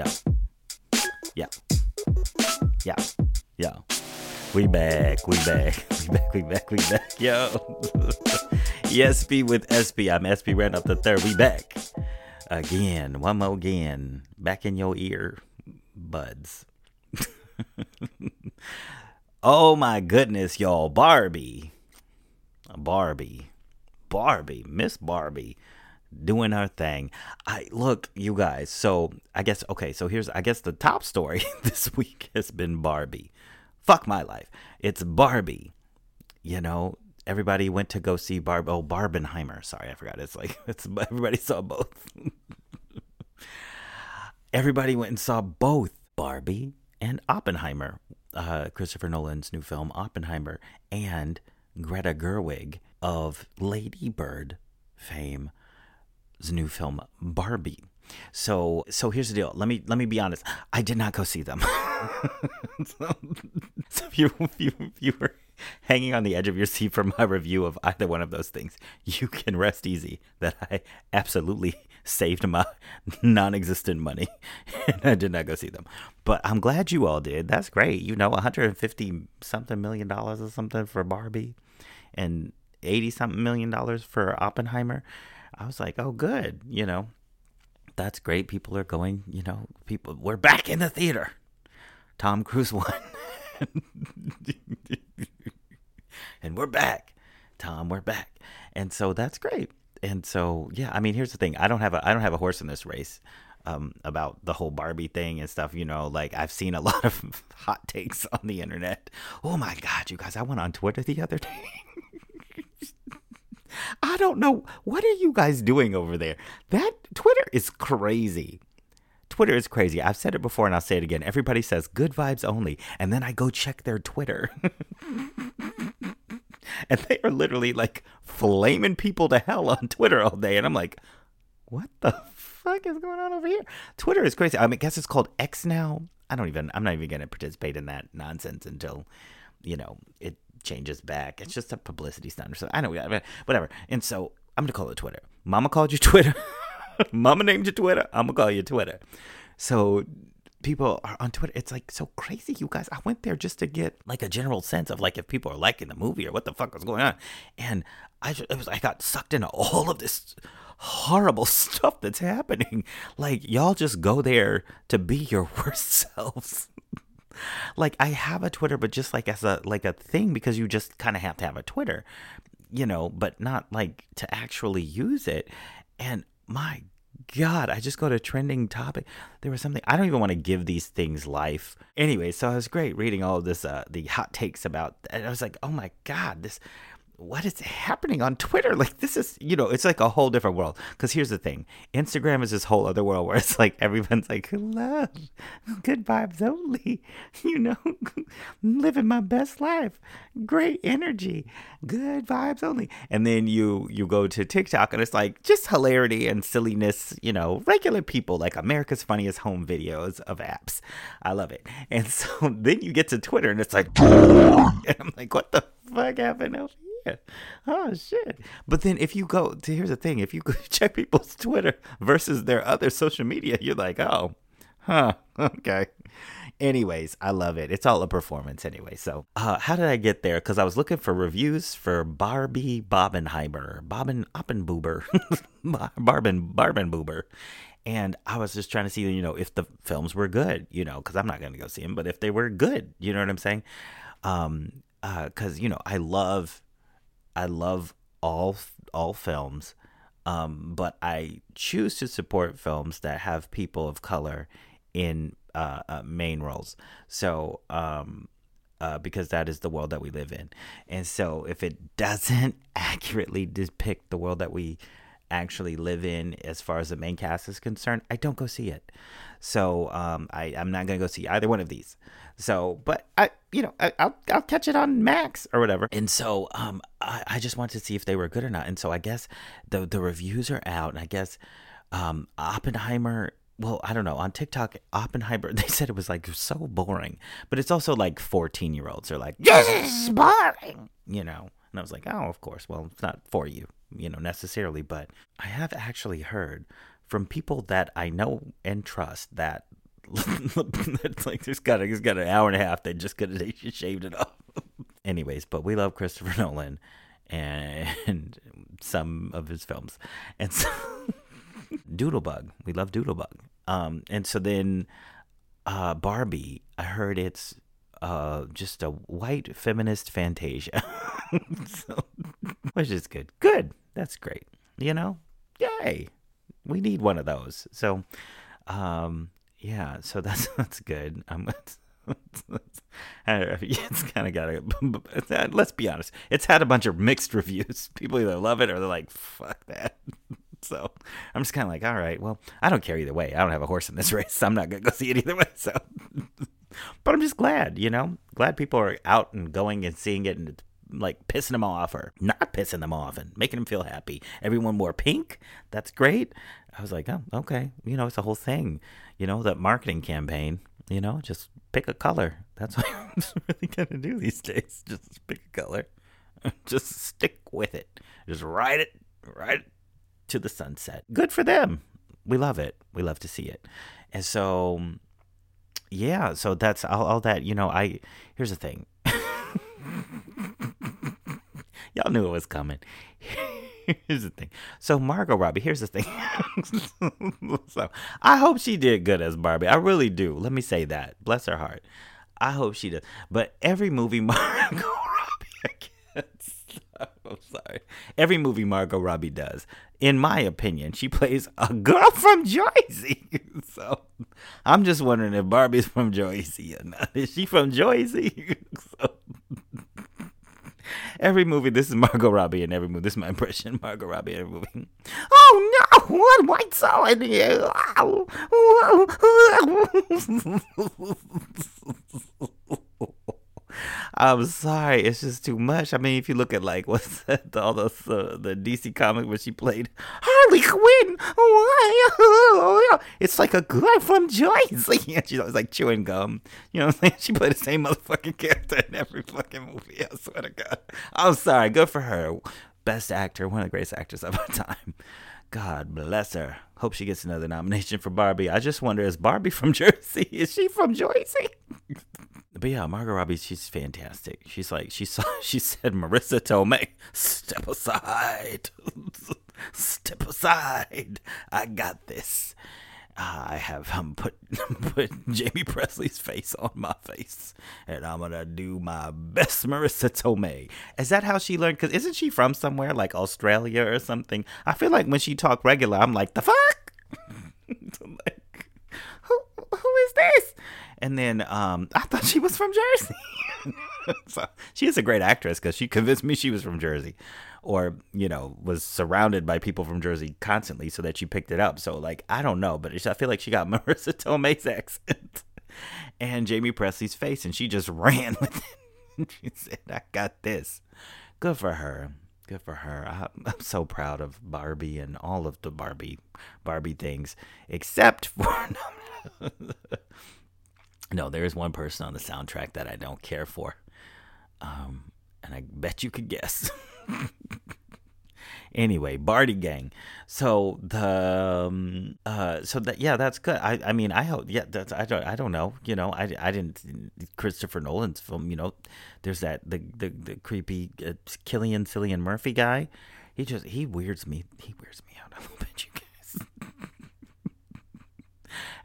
Yeah. Yeah. Yeah. Yeah. We back. We back. We back. We back. We back. Yo. ESP with SB. I'm SB Randolph the third. We back. Again. One more again. Back in your ear buds. oh my goodness, y'all. Barbie. Barbie. Barbie. Miss Barbie doing her thing. I look, you guys. So I guess okay. So here's I guess the top story this week has been Barbie. Fuck my life. It's Barbie. You know, everybody went to go see Barb. Oh, Barbenheimer. Sorry, I forgot. It's like it's everybody saw both. everybody went and saw both Barbie and Oppenheimer. Uh, Christopher Nolan's new film Oppenheimer and Greta Gerwig of Lady Bird fame new film Barbie. So so here's the deal. Let me let me be honest. I did not go see them. so, so if, you, if, you, if you were hanging on the edge of your seat for my review of either one of those things, you can rest easy that I absolutely saved my non-existent money and I did not go see them. But I'm glad you all did. That's great. You know, 150 something million dollars or something for Barbie and 80 something million dollars for Oppenheimer. I was like, oh, good. You know, that's great. People are going, you know, people, we're back in the theater. Tom Cruise won. and we're back. Tom, we're back. And so that's great. And so, yeah, I mean, here's the thing. I don't have a I don't have a horse in this race. Um, about the whole Barbie thing and stuff, you know, like I've seen a lot of hot takes on the internet. Oh my God, you guys, I went on Twitter the other day. I don't know. What are you guys doing over there? That Twitter is crazy. Twitter is crazy. I've said it before and I'll say it again. Everybody says good vibes only. And then I go check their Twitter. and they are literally like flaming people to hell on Twitter all day. And I'm like, what the fuck is going on over here? Twitter is crazy. I mean, I guess it's called X now. I don't even, I'm not even going to participate in that nonsense until, you know, it changes back. It's just a publicity stunt or something. I know, we whatever. And so I'm gonna call it Twitter. Mama called you Twitter. Mama named you Twitter. I'm gonna call you Twitter. So people are on Twitter. It's like so crazy, you guys. I went there just to get like a general sense of like if people are liking the movie or what the fuck was going on. And I just, it was I got sucked into all of this horrible stuff that's happening. Like y'all just go there to be your worst selves. Like I have a Twitter, but just like as a like a thing because you just kind of have to have a Twitter, you know, but not like to actually use it. And my God, I just go to trending topic. There was something I don't even want to give these things life. Anyway, so it was great reading all of this, uh, the hot takes about, and I was like, oh my God, this what is happening on Twitter? Like this is, you know, it's like a whole different world. Because here's the thing: Instagram is this whole other world where it's like everyone's like, love, good vibes only. You know, living my best life, great energy, good vibes only. And then you you go to TikTok and it's like just hilarity and silliness. You know, regular people like America's funniest home videos of apps. I love it. And so then you get to Twitter and it's like, and I'm like, what the fuck happened Oh shit. But then if you go to here's the thing, if you check people's Twitter versus their other social media, you're like, oh, huh, okay. Anyways, I love it. It's all a performance anyway. So, uh, how did I get there? Because I was looking for reviews for Barbie Bobenheimer, Bobbin Oppenboober, Barben Barbenboober. And I was just trying to see, you know, if the films were good, you know, because I'm not going to go see them, but if they were good, you know what I'm saying? Um, because uh, you know I love, I love all all films, um, but I choose to support films that have people of color in uh, uh, main roles. So um, uh, because that is the world that we live in. And so if it doesn't accurately depict the world that we actually live in as far as the main cast is concerned, I don't go see it. So um, I, I'm not going to go see either one of these. So, but I, you know, I, will I'll catch it on Max or whatever. And so, um, I, I just wanted to see if they were good or not. And so I guess the the reviews are out, and I guess, um, Oppenheimer. Well, I don't know. On TikTok, Oppenheimer, they said it was like so boring, but it's also like 14 year olds are like, this is boring, you know. And I was like, oh, of course. Well, it's not for you, you know, necessarily. But I have actually heard from people that I know and trust that it's like there's got a, he's got an hour and a half. They just could have shaved it off. Anyways, but we love Christopher Nolan and some of his films, and so Doodlebug. We love Doodlebug. Um, and so then uh, Barbie. I heard it's uh, just a white feminist fantasia, so, which is good. Good. That's great. You know, yay. We need one of those. So, um, yeah, so that's that's good. Um, it's kind of got a. Let's be honest, it's had a bunch of mixed reviews. People either love it or they're like, "Fuck that." So I'm just kind of like, all right, well, I don't care either way. I don't have a horse in this race. So I'm not gonna go see it either way. So, but I'm just glad, you know, glad people are out and going and seeing it and like pissing them off or not pissing them off and making them feel happy. Everyone wore pink. That's great. I was like, oh, okay. You know, it's a whole thing. You know, that marketing campaign. You know, just pick a color. That's what I'm really gonna do these days. Just pick a color. just stick with it. Just ride it, ride it to the sunset. Good for them. We love it. We love to see it. And so, yeah. So that's all, all that. You know, I here's the thing. Y'all knew it was coming. here's the thing. So Margot Robbie, here's the thing. so I hope she did good as Barbie. I really do. Let me say that. Bless her heart. I hope she does. But every movie Margot Robbie, I guess. I'm sorry. Every movie Margot Robbie does, in my opinion, she plays a girl from Jersey. so I'm just wondering if Barbie's from Jersey or not. Is she from Jersey? so, every movie, this is Margot Robbie in every movie. This is my impression, Margot Robbie in every movie. Oh no! What white saw in here? I'm sorry, it's just too much. I mean, if you look at like what's that, all the uh, the DC comic where she played Harley Quinn, why? it's like a guy from Jersey, and she's always like chewing gum. You know what I'm saying? She played the same motherfucking character in every fucking movie. I swear to God. I'm sorry. Good for her. Best actor, one of the greatest actors of our time. God bless her. Hope she gets another nomination for Barbie. I just wonder, is Barbie from Jersey? Is she from Jersey? But yeah, Margot Robbie, she's fantastic. She's like, she saw, she said, Marisa Tomei, step aside, step aside. I got this. I have um, put put Jaime Pressly's face on my face, and I'm gonna do my best, Marisa Tomei. Is that how she learned? Because isn't she from somewhere like Australia or something? I feel like when she talk regular, I'm like the fuck. like, who who is this? And then um, I thought she was from Jersey. so she is a great actress because she convinced me she was from Jersey or you know was surrounded by people from Jersey constantly, so that she picked it up. So like I don't know, but I feel like she got Marisa Tomei's accent and Jaime Pressly's face, and she just ran with it. she said, "I got this." Good for her. Good for her. I'm so proud of Barbie and all of the Barbie Barbie things, except for. No, there is one person on the soundtrack that I don't care for. Um, and I bet you could guess. anyway, Bardigang. So the um, uh, so that yeah, that's good. I I mean I hope yeah that's I don't I don't know you know I, I didn't Christopher Nolan's film you know there's that the the, the creepy uh, Killian Cillian Murphy guy. He just he weirds me he weirds me out a little bit you.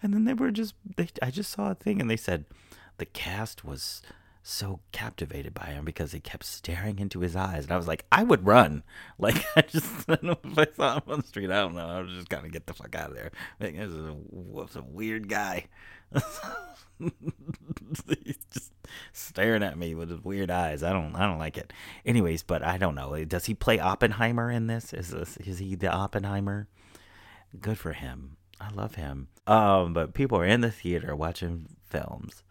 And then they were just they I just saw a thing and they said the cast was so captivated by him because he kept staring into his eyes. And I was like, I would run. Like, I just, I know if I saw him on the street, I don't know. I was just kind of get the fuck out of there. Like, this is a, a weird guy. He's just staring at me with his weird eyes. I don't, I don't like it. Anyways, but I don't know. Does he play Oppenheimer in this? Is this, is he the Oppenheimer? Good for him. I love him. Um, but people are in the theater watching films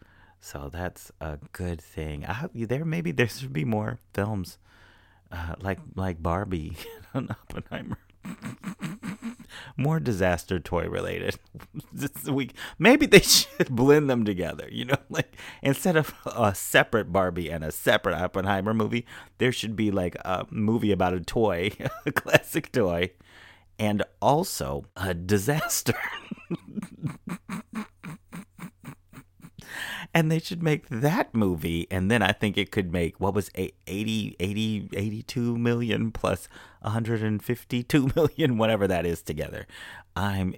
so that's a good thing. I hope there maybe there should be more films uh, like like Barbie and Oppenheimer. more disaster toy related this week. Maybe they should blend them together. You know, like instead of a separate Barbie and a separate Oppenheimer movie, there should be like a movie about a toy, a classic toy, and also a disaster. And they should make that movie and then i think it could make what was 80 80 82 million plus 152 million whatever that is together. I'm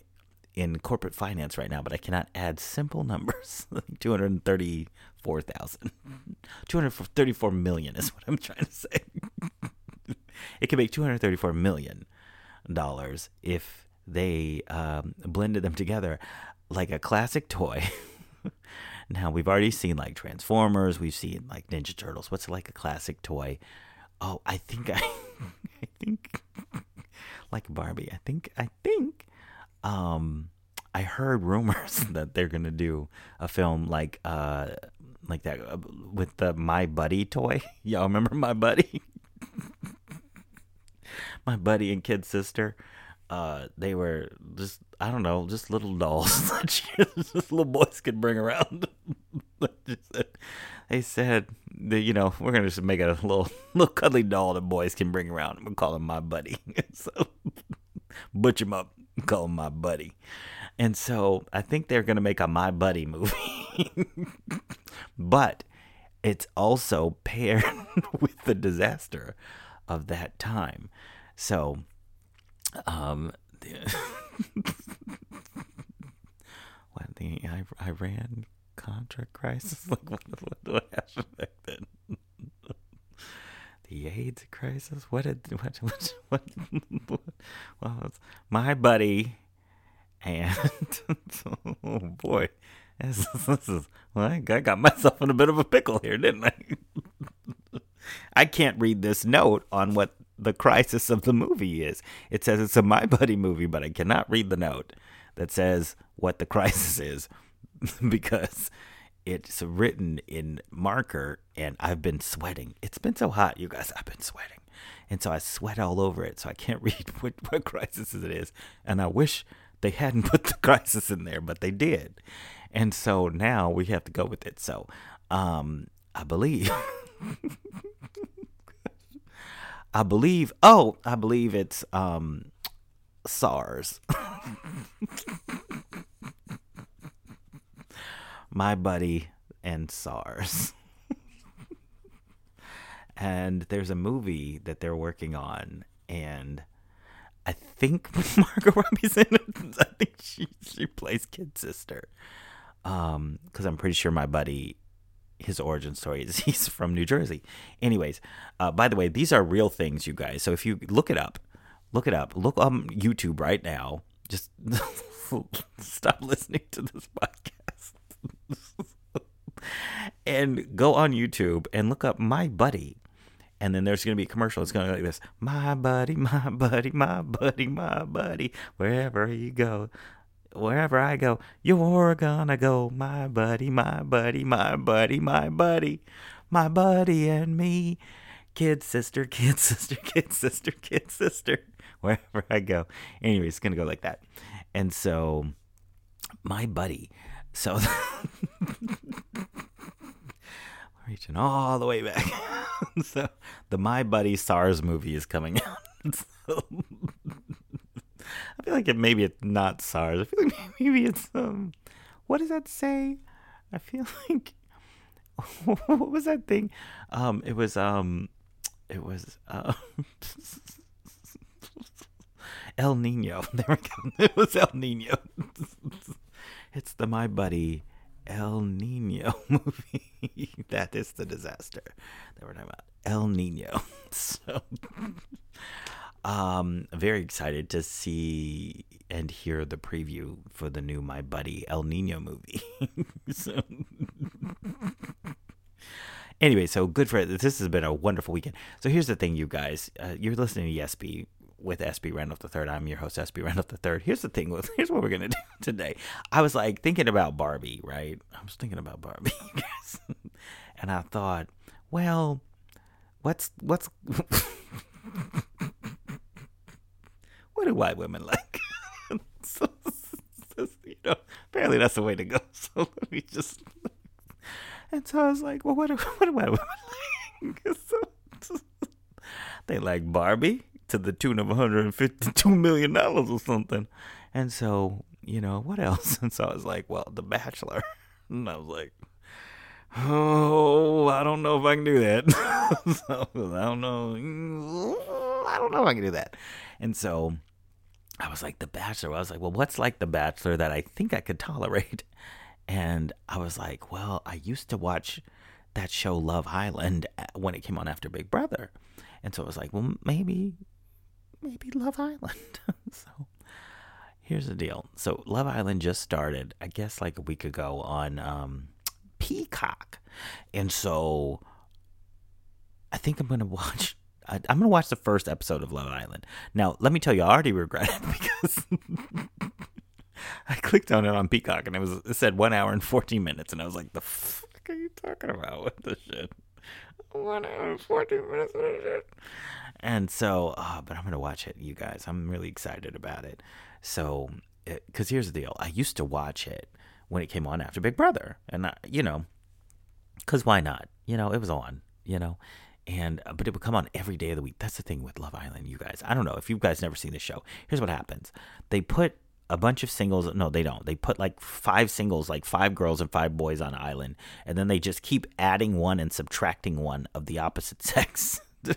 in corporate finance right now but i cannot add simple numbers. 234,000 234 million is what i'm trying to say. It could make 234 million dollars if they um, blended them together like a classic toy now we've already seen like Transformers, we've seen like Ninja Turtles. What's like a classic toy? Oh, I think I, I think like Barbie. I think I think um I heard rumors that they're gonna do a film like uh like that uh, with the My Buddy toy. Y'all remember My Buddy? my buddy and kid sister uh, they were just I don't know, just little dolls that just little boys could bring around. they said that you know we're gonna just make a little little cuddly doll that boys can bring around. Gonna call him my buddy. so butch him up, call him my buddy. And so I think they're gonna make a my buddy movie, but it's also paired with the disaster of that time. So um, what the Iran Contra crisis? Like what, what I have back then? the AIDS crisis. What did what what what? what well, my buddy, and oh boy, this, this is well, I got myself in a bit of a pickle here, didn't I? I can't read this note on what the crisis of the movie is. It says it's a My Buddy movie, but I cannot read the note that says what the crisis is because it's written in marker and I've been sweating. It's been so hot, you guys. I've been sweating. And so I sweat all over it, so I can't read what, what crisis it is. And I wish they hadn't put the crisis in there, but they did. And so now we have to go with it. So um, I believe I believe. Oh, I believe it's um, SARS. My buddy and SARS. and there's a movie that they're working on, and I think Margot Robbie's in it. I think she she plays kid sister. Um, because I'm pretty sure my buddy, his origin story is he's from New Jersey. Anyways, uh, by the way, these are real things, you guys. So if you look it up, look it up, look on YouTube right now. Just stop listening to this podcast and go on YouTube and look up my buddy and then there's going to be a commercial. It's going to go like this: "My buddy, my buddy, my buddy, my buddy, wherever you go, wherever I go, you're gonna go, my buddy, my buddy, my buddy, my buddy, my buddy and me, kid sister, kid sister, kid sister, kid sister, wherever I go." Anyway, it's to go like that, and so my buddy, so. reaching all the way back. so the My Buddy SARS movie is coming out. so, feel like it maybe it's not SARS. I feel like maybe it's um what does that say? I feel like what was that thing? Um it was um it was uh, El Nino. There we go. It was El Nino. it's the My Buddy El Nino movie. that is the disaster that we're talking about. El Nino. so, um, very excited to see and hear the preview for the new My Buddy El Nino movie. so, anyway, so good for. This has been a wonderful weekend. So here's the thing, you guys. Uh, you're listening to ESP with SB Randolph the Third. I'm your host, SB Randolph the Third. Here's the thing with here's what we're gonna do today. I was like thinking about Barbie, right? I was thinking about Barbie, and I thought, well, what's what's what do white women like? so, so, you know, apparently that's the way to go. So let me just. And so I was like, well, what do, what do white women like? so, they like Barbie to the tune of 152 million dollars or something. And so, you know, what else? And so I was like, well, The Bachelor. And I was like, oh, I don't know if I can do that. so, I don't know. I don't know if I can do that. And so I was like, The Bachelor. I was like, well, what's like The Bachelor that I think I could tolerate? And I was like, well, I used to watch that show Love Island uh, when it came on after Big Brother. And so I was like, well, maybe maybe Love Island. so here's the deal. So Love Island just started, I guess, like a week ago on um, Peacock, and so I think I'm gonna watch. I, am gonna watch the first episode of Love Island. Now, let me tell you, I already regret it because I clicked on it on Peacock and it was it said one hour and 14 minutes, and I was like, "The fuck are you talking about? What the shit? One hour and 14 minutes of shit." And so, uh, but I'm going to watch it, you guys. I'm really excited about it. So, because here's the deal I used to watch it when it came on after Big Brother. And, I, you know, because why not? You know, it was on, you know. And, uh, but it would come on every day of the week. That's the thing with Love Island, you guys. I don't know if you guys never seen the show. Here's what happens they put a bunch of singles. No, they don't. They put like five singles, like five girls and five boys on an island, and then they just keep adding one and subtracting one of the opposite sex.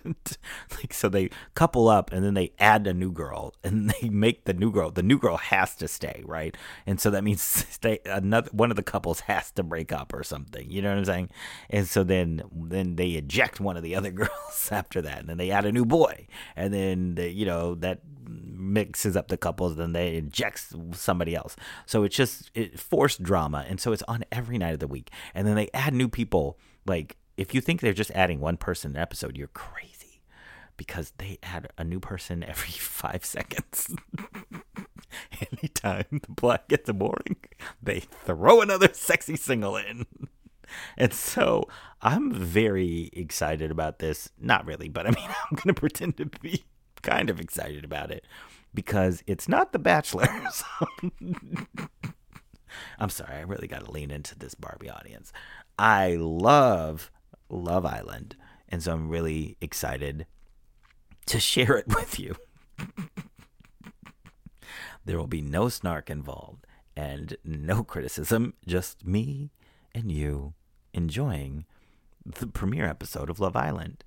like so they couple up and then they add a new girl and they make the new girl the new girl has to stay right? And so that means stay another one of the couples has to break up or something you know what i'm saying? And so then then they eject one of the other girls after that and then they add a new boy. And then they, you know that mixes up the couples then they eject somebody else. So it's just it forced drama. And so it's on every night of the week. And then they add new people like if you think they're just adding one person an episode, you're crazy because they add a new person every five seconds. Anytime the plot gets boring, they throw another sexy single in. And so I'm very excited about this. Not really, but I mean, I'm going to pretend to be kind of excited about it because it's not The Bachelor. I'm sorry, I really got to lean into this Barbie audience. I love Love Island. And so I'm really excited to share it with you. there will be no snark involved and no criticism, just me and you enjoying the premiere episode of Love Island.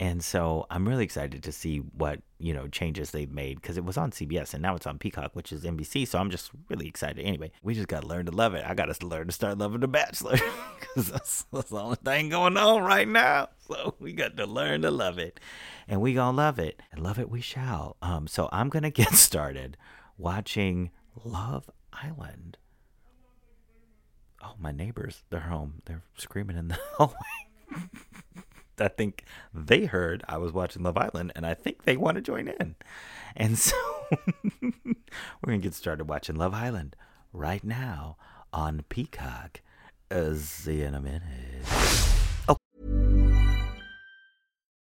And so I'm really excited to see what, you know, changes they've made because it was on CBS and now it's on Peacock, which is NBC. So I'm just really excited. Anyway, we just got to learn to love it. I got to learn to start loving The Bachelor because that's, that's the only thing going on right now. So we got to learn to love it and we going to love it and love it we shall. Um, so I'm going to get started watching Love Island. Oh, my neighbors, they're home. They're screaming in the hallway. I think they heard I was watching Love Island, and I think they want to join in. And so we're to get started watching Love Island right now on Peacock. Uh, see you in a minute.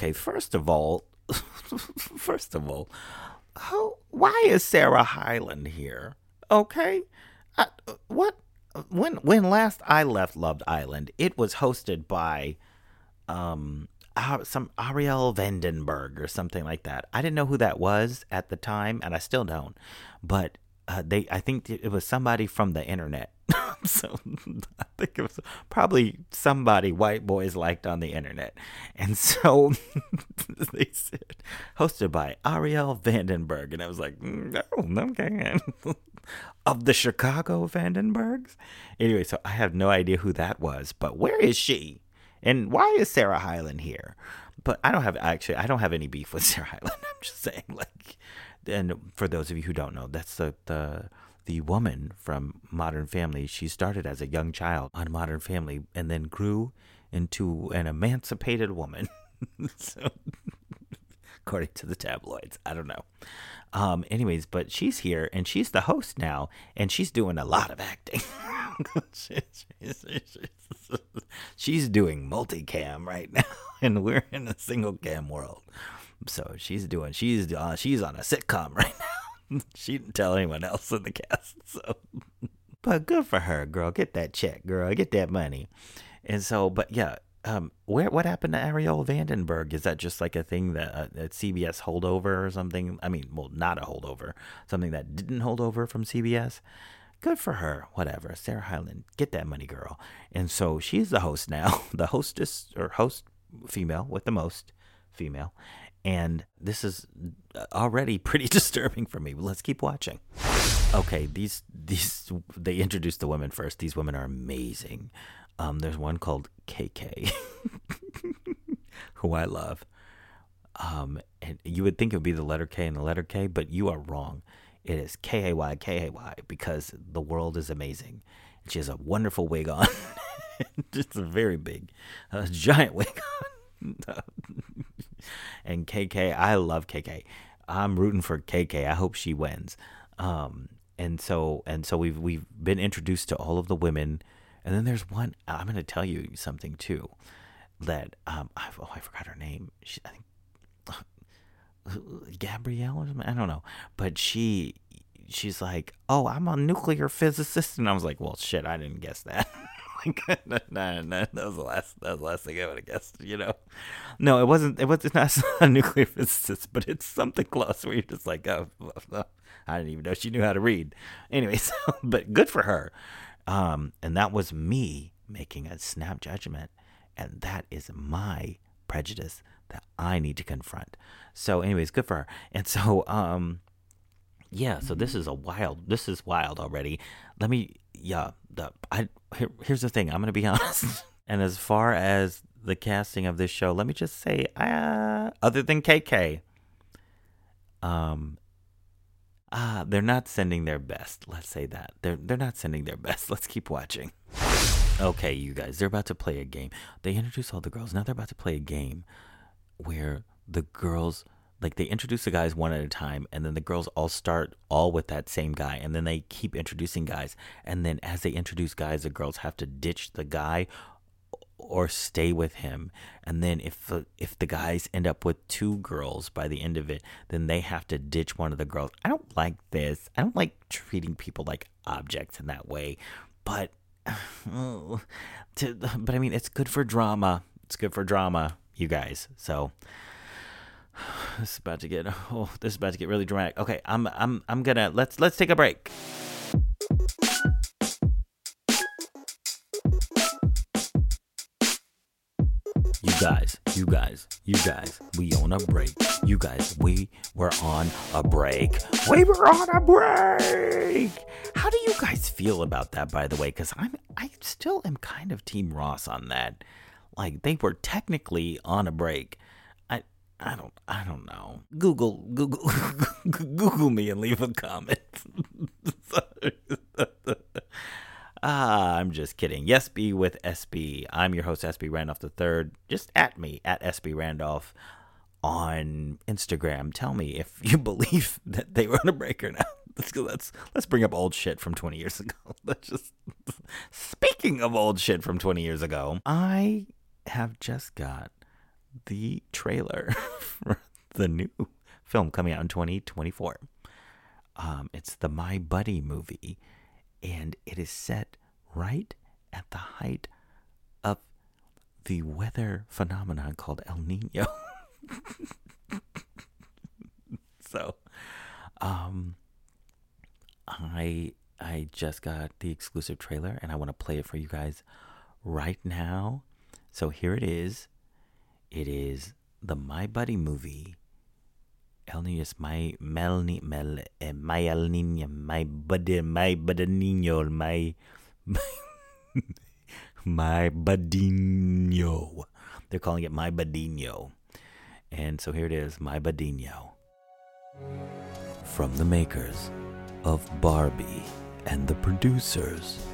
Okay, first of all, first of all, how, why is Sarah Hyland here? Okay, uh, what? When when last I left Loved Island, it was hosted by um some Arielle Vandenberg or something like that. I didn't know who that was at the time, and I still don't. But uh, they, I think it was somebody from the internet. so I think it was probably somebody white boys liked on the internet, and so they said hosted by Arielle Vandenberg, and I was like, mm, oh, okay, of the Chicago Vandenbergs. Anyway, so I have no idea who that was, but where is she? And why is Sarah Hyland here? But I don't have actually I don't have any beef with Sarah Hyland. I'm just saying like and for those of you who don't know, that's the the the woman from Modern Family. She started as a young child on Modern Family and then grew into an emancipated woman. so according to the tabloids. I don't know. Um, anyways, but she's here and she's the host now, and she's doing a lot of acting. she's doing multicam right now, and we're in a single cam world. So she's doing she's uh, she's on a sitcom right now. she didn't tell anyone else in the cast. So, but good for her, girl. Get that check, girl. Get that money. And so, but yeah, um, where what happened to Arielle Vandenberg? Is that just like a thing that uh, that CBS holdover or something? I mean, well, not a holdover, something that didn't hold over from CBS. Good for her. Whatever. Sarah Hyland, get that money, girl. And so she's the host now, the hostess or host female with the most female. And this is already pretty disturbing for me. Let's keep watching. Okay, these these they introduced the women first. These women are amazing. Um, there's one called KayKay, who I love. Um, and you would think it would be the letter K and the letter K, but you are wrong. It is K A Y K A Y because the world is amazing. She has a wonderful wig on, just a very big, a giant wig on. And KayKay, I love KayKay. I'm rooting for KayKay. I hope she wins. Um, and so and so we've we've been introduced to all of the women and then there's one. I'm going to tell you something too. That um, I, oh, I forgot her name. She, I think Gabrielle. I don't know, but she she's like, "Oh, I'm a nuclear physicist," and I was like, "Well, shit, I didn't guess that." like, no, no, that was the last. That was the last thing I would have guessed. You know, no, it wasn't. It was not a nuclear physicist, but it's something close. Where you're just like, oh, I didn't even know she knew how to read. Anyways, but good for her. Um, and that was me making a snap judgment. And that is my prejudice that I need to confront. So, anyways, good for her. And so, um, yeah, so this is a wild, this is wild already. Let me, yeah, the, I, here, here's the thing. I'm to be honest. And as far as the casting of this show, let me just say, uh, other than KayKay, um, ah, they're not sending their best. Let's say that they're they're not sending their best. Let's keep watching. Okay, you guys, they're about to play a game. They introduce all the girls. Now they're about to play a game where the girls like they introduce the guys one at a time and then the girls all start all with that same guy and then they keep introducing guys. And then as they introduce guys the girls have to ditch the guy or stay with him. And then if if the guys end up with two girls by the end of it then they have to ditch one of the girls. I don't like this. I don't like treating people like objects in that way. But to, but i mean it's good for drama. It's good for drama you guys. So this is about to get oh this is about to get really dramatic okay i'm i'm i'm gonna let's let's take a break You guys, you guys, you guys, we on a break. You guys, we were on a break. We were on a break. How do you guys feel about that, by the way? Because I'm, I still am kind of Team Ross on that. Like they were technically on a break. I, don't, I don't know. Google, Google, Google me and leave a comment. Ah, I'm just kidding. Yes, be with SB. I'm your host, SB Randolph III. Just at me, at SB Randolph on Instagram. Tell me if you believe that they were on a break or not. Let's let's let's bring up old shit from 20 years ago. Let's just speaking of old shit from 20 years ago, I have just got the trailer for the new film coming out in 2024. Um, it's the My Buddy movie and it is set right at the height of the weather phenomenon called El Nino. so, um, I I just got the exclusive trailer and I want to play it for you guys right now. So here it is. It is the My Buddy movie El Niño es my mel, mel eh, my El Niño, my buddy, my buddy niño, my my, my budiño. They're calling it my budiño, and so here it is, my budiño. From the makers of Barbie and the producers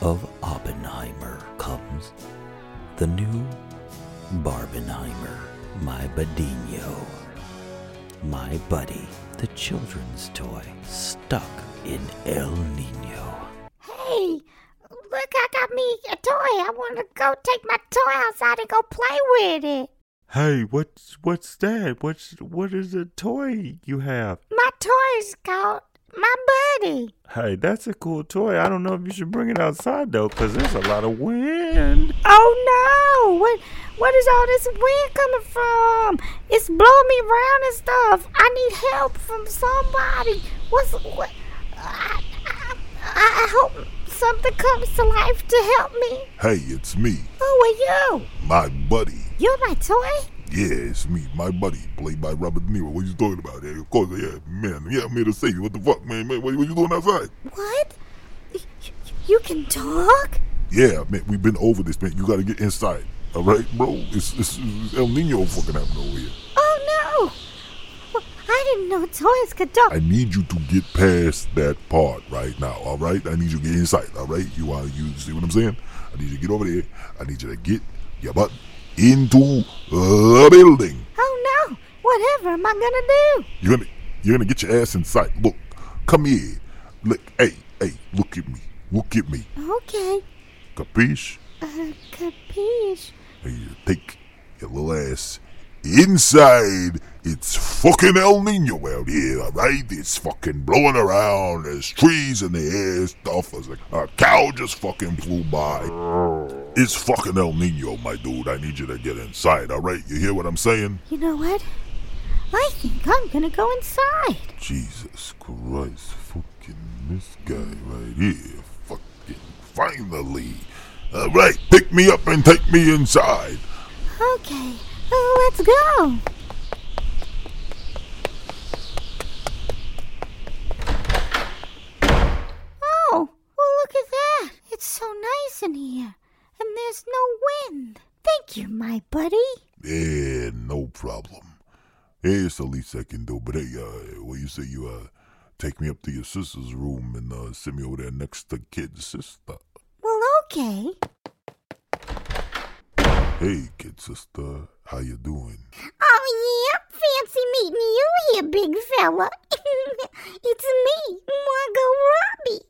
of Oppenheimer comes the new Barbenheimer, my budiño. My Buddy, the children's toy, stuck in El Nino. Hey, look, I got me a toy. I want to go take my toy outside and go play with it. Hey, what's what's that? What's what is the toy you have? My toy is called my buddy. Hey, that's a cool toy. I don't know if you should bring it outside though, cause there's a lot of wind. Oh no! What is all this wind coming from? It's blowing me around and stuff. I need help from somebody. What's what? I, I, I hope something comes to life to help me. Hey, it's me. Who are you? My buddy. You're my toy? Yeah, it's me, my buddy, played by Robert De Niro. What are you talking about? Yeah, of course, yeah, man. Yeah, I'm here to save you. What the fuck, man? man what, what you doing outside? What? You can talk? Yeah, man, we've been over this, man. You gotta get inside. All right, bro? It's, it's, it's El Nino fucking happening over here. Oh, no! I didn't know toys could talk. I need you to get past that part right now, all right? I need you to get inside, all right? You want you see what I'm saying? I need you to get over there. I need you to get your butt into the building. Oh no! Whatever am I gonna do? You're gonna you're gonna get your ass inside. Look, come here. Look, hey, hey, look at me. Look at me. Okay. Capiche? Uh, capiche. Hey, take your little ass inside. It's fucking El Nino out here, alright? It's fucking blowing around. There's trees in the air, stuff. It's like a cow just fucking flew by. It's fucking El Nino, my dude. I need you to get inside, alright? You hear what I'm saying? You know what? I think I'm gonna go inside. Jesus Christ, fucking this guy right here. Fucking finally. Alright, pick me up and take me inside. Okay, let's go. Oh, well, look at that. It's so nice in here. And there's no wind. Thank you, my buddy. Yeah, no problem. Hey, it's the least I can do. But hey, uh, what you say you uh take me up to your sister's room and uh send me over there next to kid's sister. Well, okay. Hey, kid sister, how you doing? Oh, yeah, fancy meeting you here, big fella. it's me, Margot Robbie.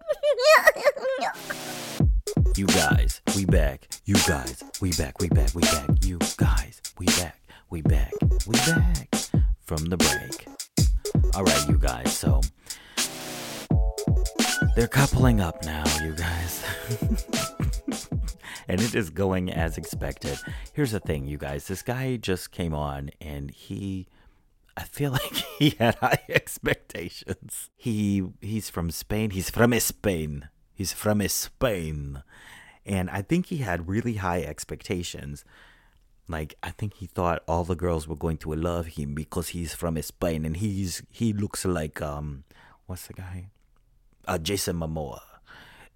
You guys, we back. You guys, we back, we back, we back. You guys, we back, we back, we back from the break. All right, you guys, so they're coupling up now, you guys. and it is going as expected. Here's the thing, you guys. This guy just came on and he I feel like he had high expectations. He he's from Spain. He's from Spain. He's from Spain. And I think he had really high expectations. Like I think he thought all the girls were going to love him because he's from Spain and he's he looks like um what's the guy? Uh Jason Momoa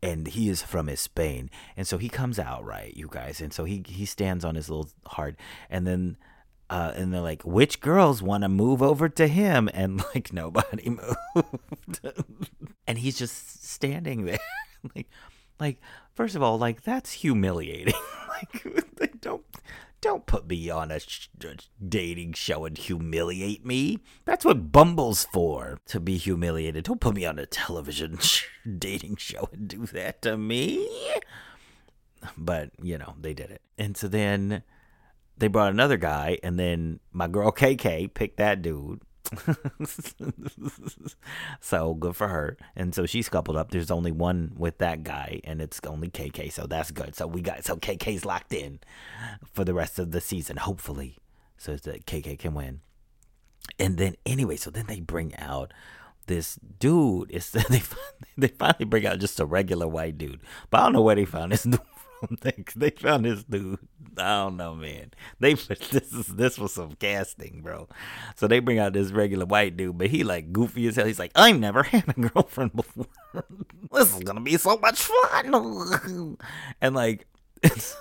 and he is from Spain. And so he comes out, right, you guys. And so he he stands on his little heart and then uh, and they're like, which girls want to move over to him? And like nobody moved. and he's just standing there. like like first of all, like that's humiliating. like they don't don't put me on a, sh- dating show and humiliate me. That's what Bumble's for, to be humiliated. Don't put me on a television dating show and do that to me. But, you know, they did it. And so then they brought another guy, and then my girl KayKay picked that dude. so good for her. And so she's coupled up. There's only one with that guy, and it's only KayKay. So that's good. So we got so KayKay's locked in for the rest of the season, hopefully, so that KayKay can win. And then anyway, so then they bring out this dude. It's they they finally bring out just a regular white dude, but I don't know where they found this from. They, found this dude. I don't know, man. They this is this was some casting, bro. So they bring out this regular white dude, but he like goofy as hell. He's like, I've never had a girlfriend before. this is gonna be so much fun. and like, so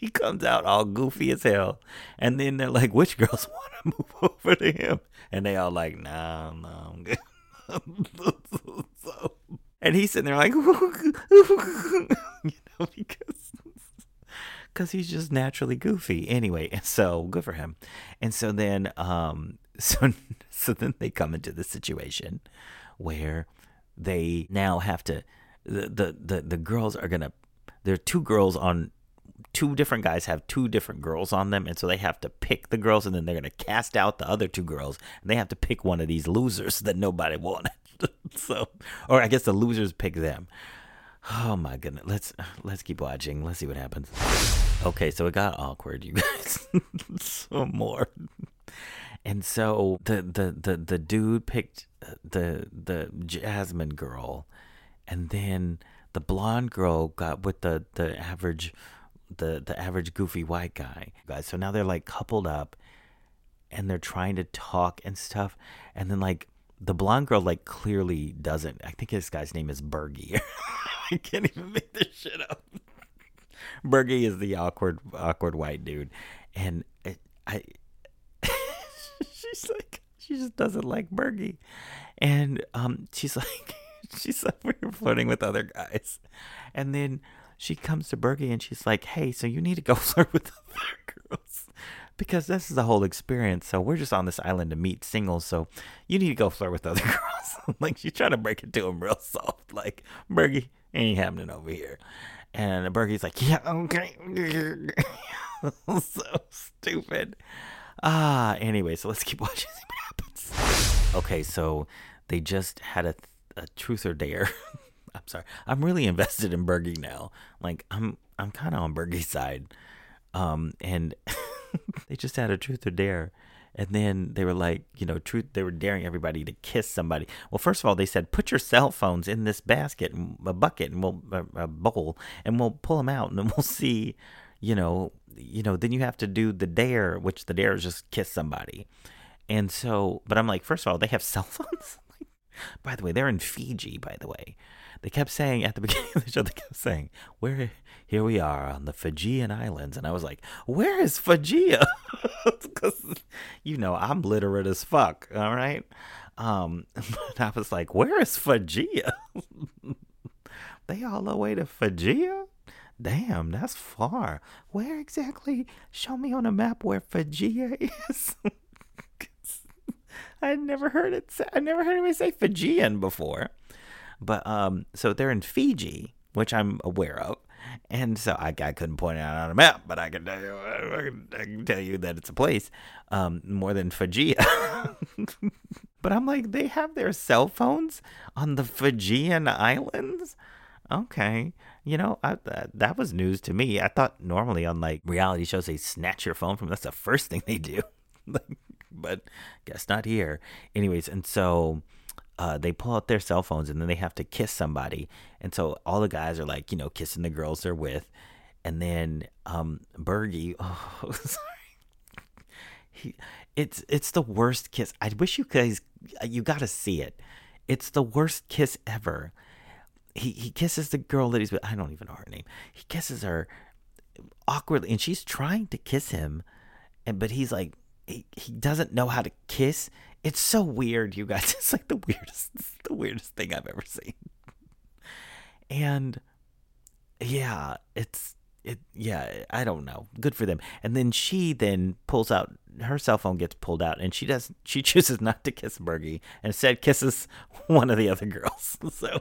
he comes out all goofy as hell, and then they're like, which girls want to move over to him? And they all like, nah, nah, I'm good. so, and he's sitting there like, you know, because because he's just naturally goofy anyway. And so good for him. And so then, um, so so then they come into the situation where they now have to the the the, the girls are gonna. There are two girls on two different guys have two different girls on them and so they have to pick the girls and then they're going to cast out the other two girls and they have to pick one of these losers that nobody wanted so or i guess the losers pick them oh my goodness. Let's let's keep watching. Let's see what happens. Okay so it got awkward you guys some more. And so the, the the the dude picked the the jasmine girl and then the blonde girl got with the the average the the average goofy white guy. Guys so now they're like coupled up and they're trying to talk and stuff and then like the blonde girl like clearly doesn't. I think this guy's name is bergie. I can't even make this shit up. Bergie is the awkward awkward white dude. And i she's like she just doesn't like bergie. And um she's like she's up here flirting with other guys. And then she comes to Bergie and she's like, "Hey, so you need to go flirt with other because this is the whole experience. So we're just on this island to meet singles. So you need to go flirt with other girls." like she's trying to break it to him real soft, like Bergie ain't happening over here. And Bergie's like, "Yeah, okay." so stupid. Ah, anyway, so let's keep watching. See what happens. Okay, so they just had a, a truth or dare. I'm sorry. I'm really invested in Bergie now. Like I'm I'm kind of on Bergie's side. Um and they just had a truth or dare. And then they were like, you know, truth they were daring everybody to kiss somebody. Well, first of all, they said put your cell phones in this basket, a bucket and we'll a, a bowl and we'll pull them out and then we'll see, you know, you know, then you have to do the dare, which the dare is just kiss somebody. And so, but I'm like, first of all, they have cell phones. by the way, they're in Fiji, by the way. they kept saying at the beginning of the show, they kept saying, "Where here we are on the Fijian Islands," and I was like, "Where is Fajia?" Because you know I'm literate as fuck. All right, um, but I was like, "Where is Fajia?" they all the way to Fajia. Damn, that's far. Where exactly? Show me on a map where Fajia is. I never heard it. Say, I never heard anybody say Fijian before. But um, so they're in Fiji, which I'm aware of, and so I, I couldn't point it out on a map, but I can tell you, I can, I can tell you that it's a place um, more than Fijian. but I'm like, they have their cell phones on the Fijian Islands. Okay, you know I, that, that was news to me. I thought normally on like reality shows they snatch your phone from. That's the first thing they do. but guess not here. Anyways, and so uh, they pull out their cell phones and then they have to kiss somebody. And so all the guys are like, you know, kissing the girls they're with. And then um, Bergie, oh, sorry. He, it's it's the worst kiss. I wish you guys you got to see it. It's the worst kiss ever. He he kisses the girl that he's with. I don't even know her name. He kisses her awkwardly, and she's trying to kiss him, and but he's like he, he doesn't know how to kiss. It's so weird, you guys. It's like the weirdest, the weirdest thing I've ever seen. And yeah, it's it. Yeah, I don't know. Good for them. And then she then pulls out her cell phone gets pulled out, and she does. She chooses not to kiss Bergie, and instead kisses one of the other girls. So.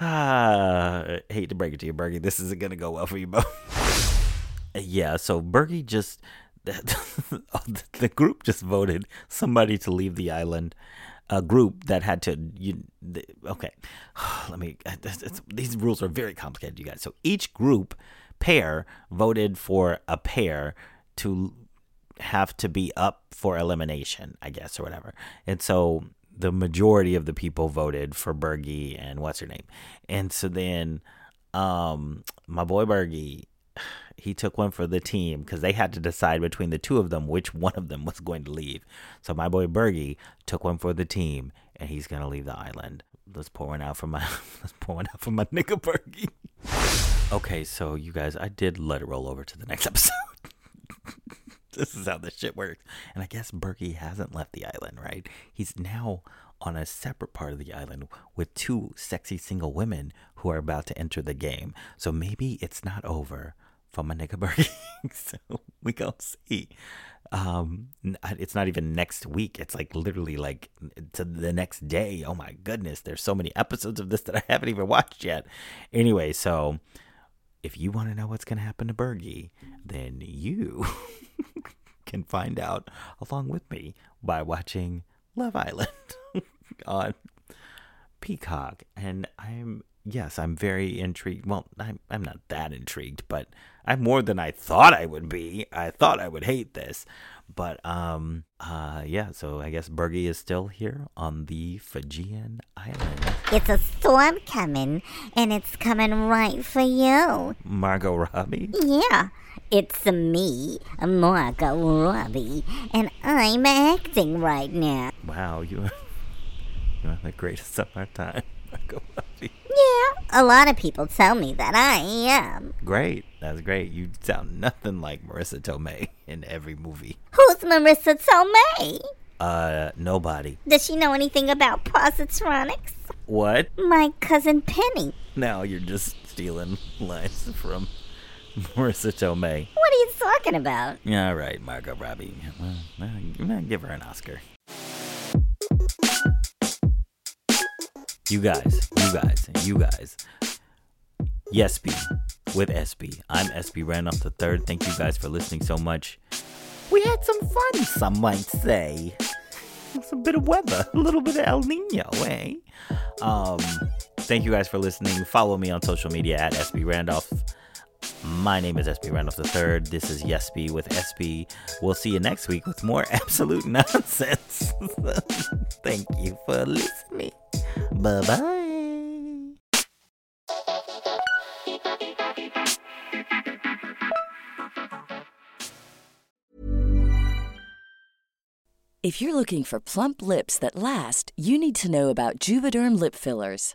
ah, hate to break it to you, Bergie. This isn't gonna go well for you both. yeah, so Bergie just the the group just voted somebody to leave the island. A group that had to you okay. Let me. It's, these rules are very complicated, you guys. So each group pair voted for a pair to have to be up for elimination, I guess, or whatever. And so the majority of the people voted for Bergie and what's her name. And so then um my boy Bergie he took one for the team because they had to decide between the two of them which one of them was going to leave. So my boy Bergie took one for the team, and he's gonna leave the island. Let's pour one out for my let's pour one out for my nigga Bergie. okay, so you guys, I did let it roll over to the next episode. this is how this shit works. And I guess Bergie hasn't left the island, right? He's now on a separate part of the island with two sexy single women who are about to enter the game. So maybe it's not over for my nigga Bergie. so we go see. Um, it's not even next week. It's like literally like to the next day. Oh my goodness, there's so many episodes of this that I haven't even watched yet. Anyway, so if you want to know what's gonna happen to Bergie, then you can find out along with me by watching Love Island on Peacock. And I'm yes, I'm very intrigued. Well, I'm I'm not that intrigued, but I'm more than I thought I would be. I thought I would hate this, but um, uh, yeah. So I guess Bergie is still here on the Fijian island. It's a storm coming, and it's coming right for you, Margot Robbie. Yeah. It's me, Margot Robbie, and I'm acting right now. Wow, you are, you are the greatest of our time, Margot Robbie. Yeah, a lot of people tell me that I am. Great. That's great. You sound nothing like Marisa Tomei in every movie. Who's Marisa Tomei? Uh, nobody. Does she know anything about positronics? What? My cousin Penny. Now you're just stealing lines from Marisa Tomei. What are you talking about? Yeah, all right, Margot Robbie. Well, give her an Oscar. You guys, you guys, you guys. Yes, B with SB. I'm SB Randolph the third. Thank you guys for listening so much. We had some fun, some might say. It's a bit of weather, a little bit of El Nino, eh? Um, thank you guys for listening. Follow me on social media at SB Randolph. My name is SB Randolph III. This is Yesby with SB. We'll see you next week with more absolute nonsense. Thank you for listening. Bye bye. If you're looking for plump lips that last, you need to know about Juvederm lip fillers.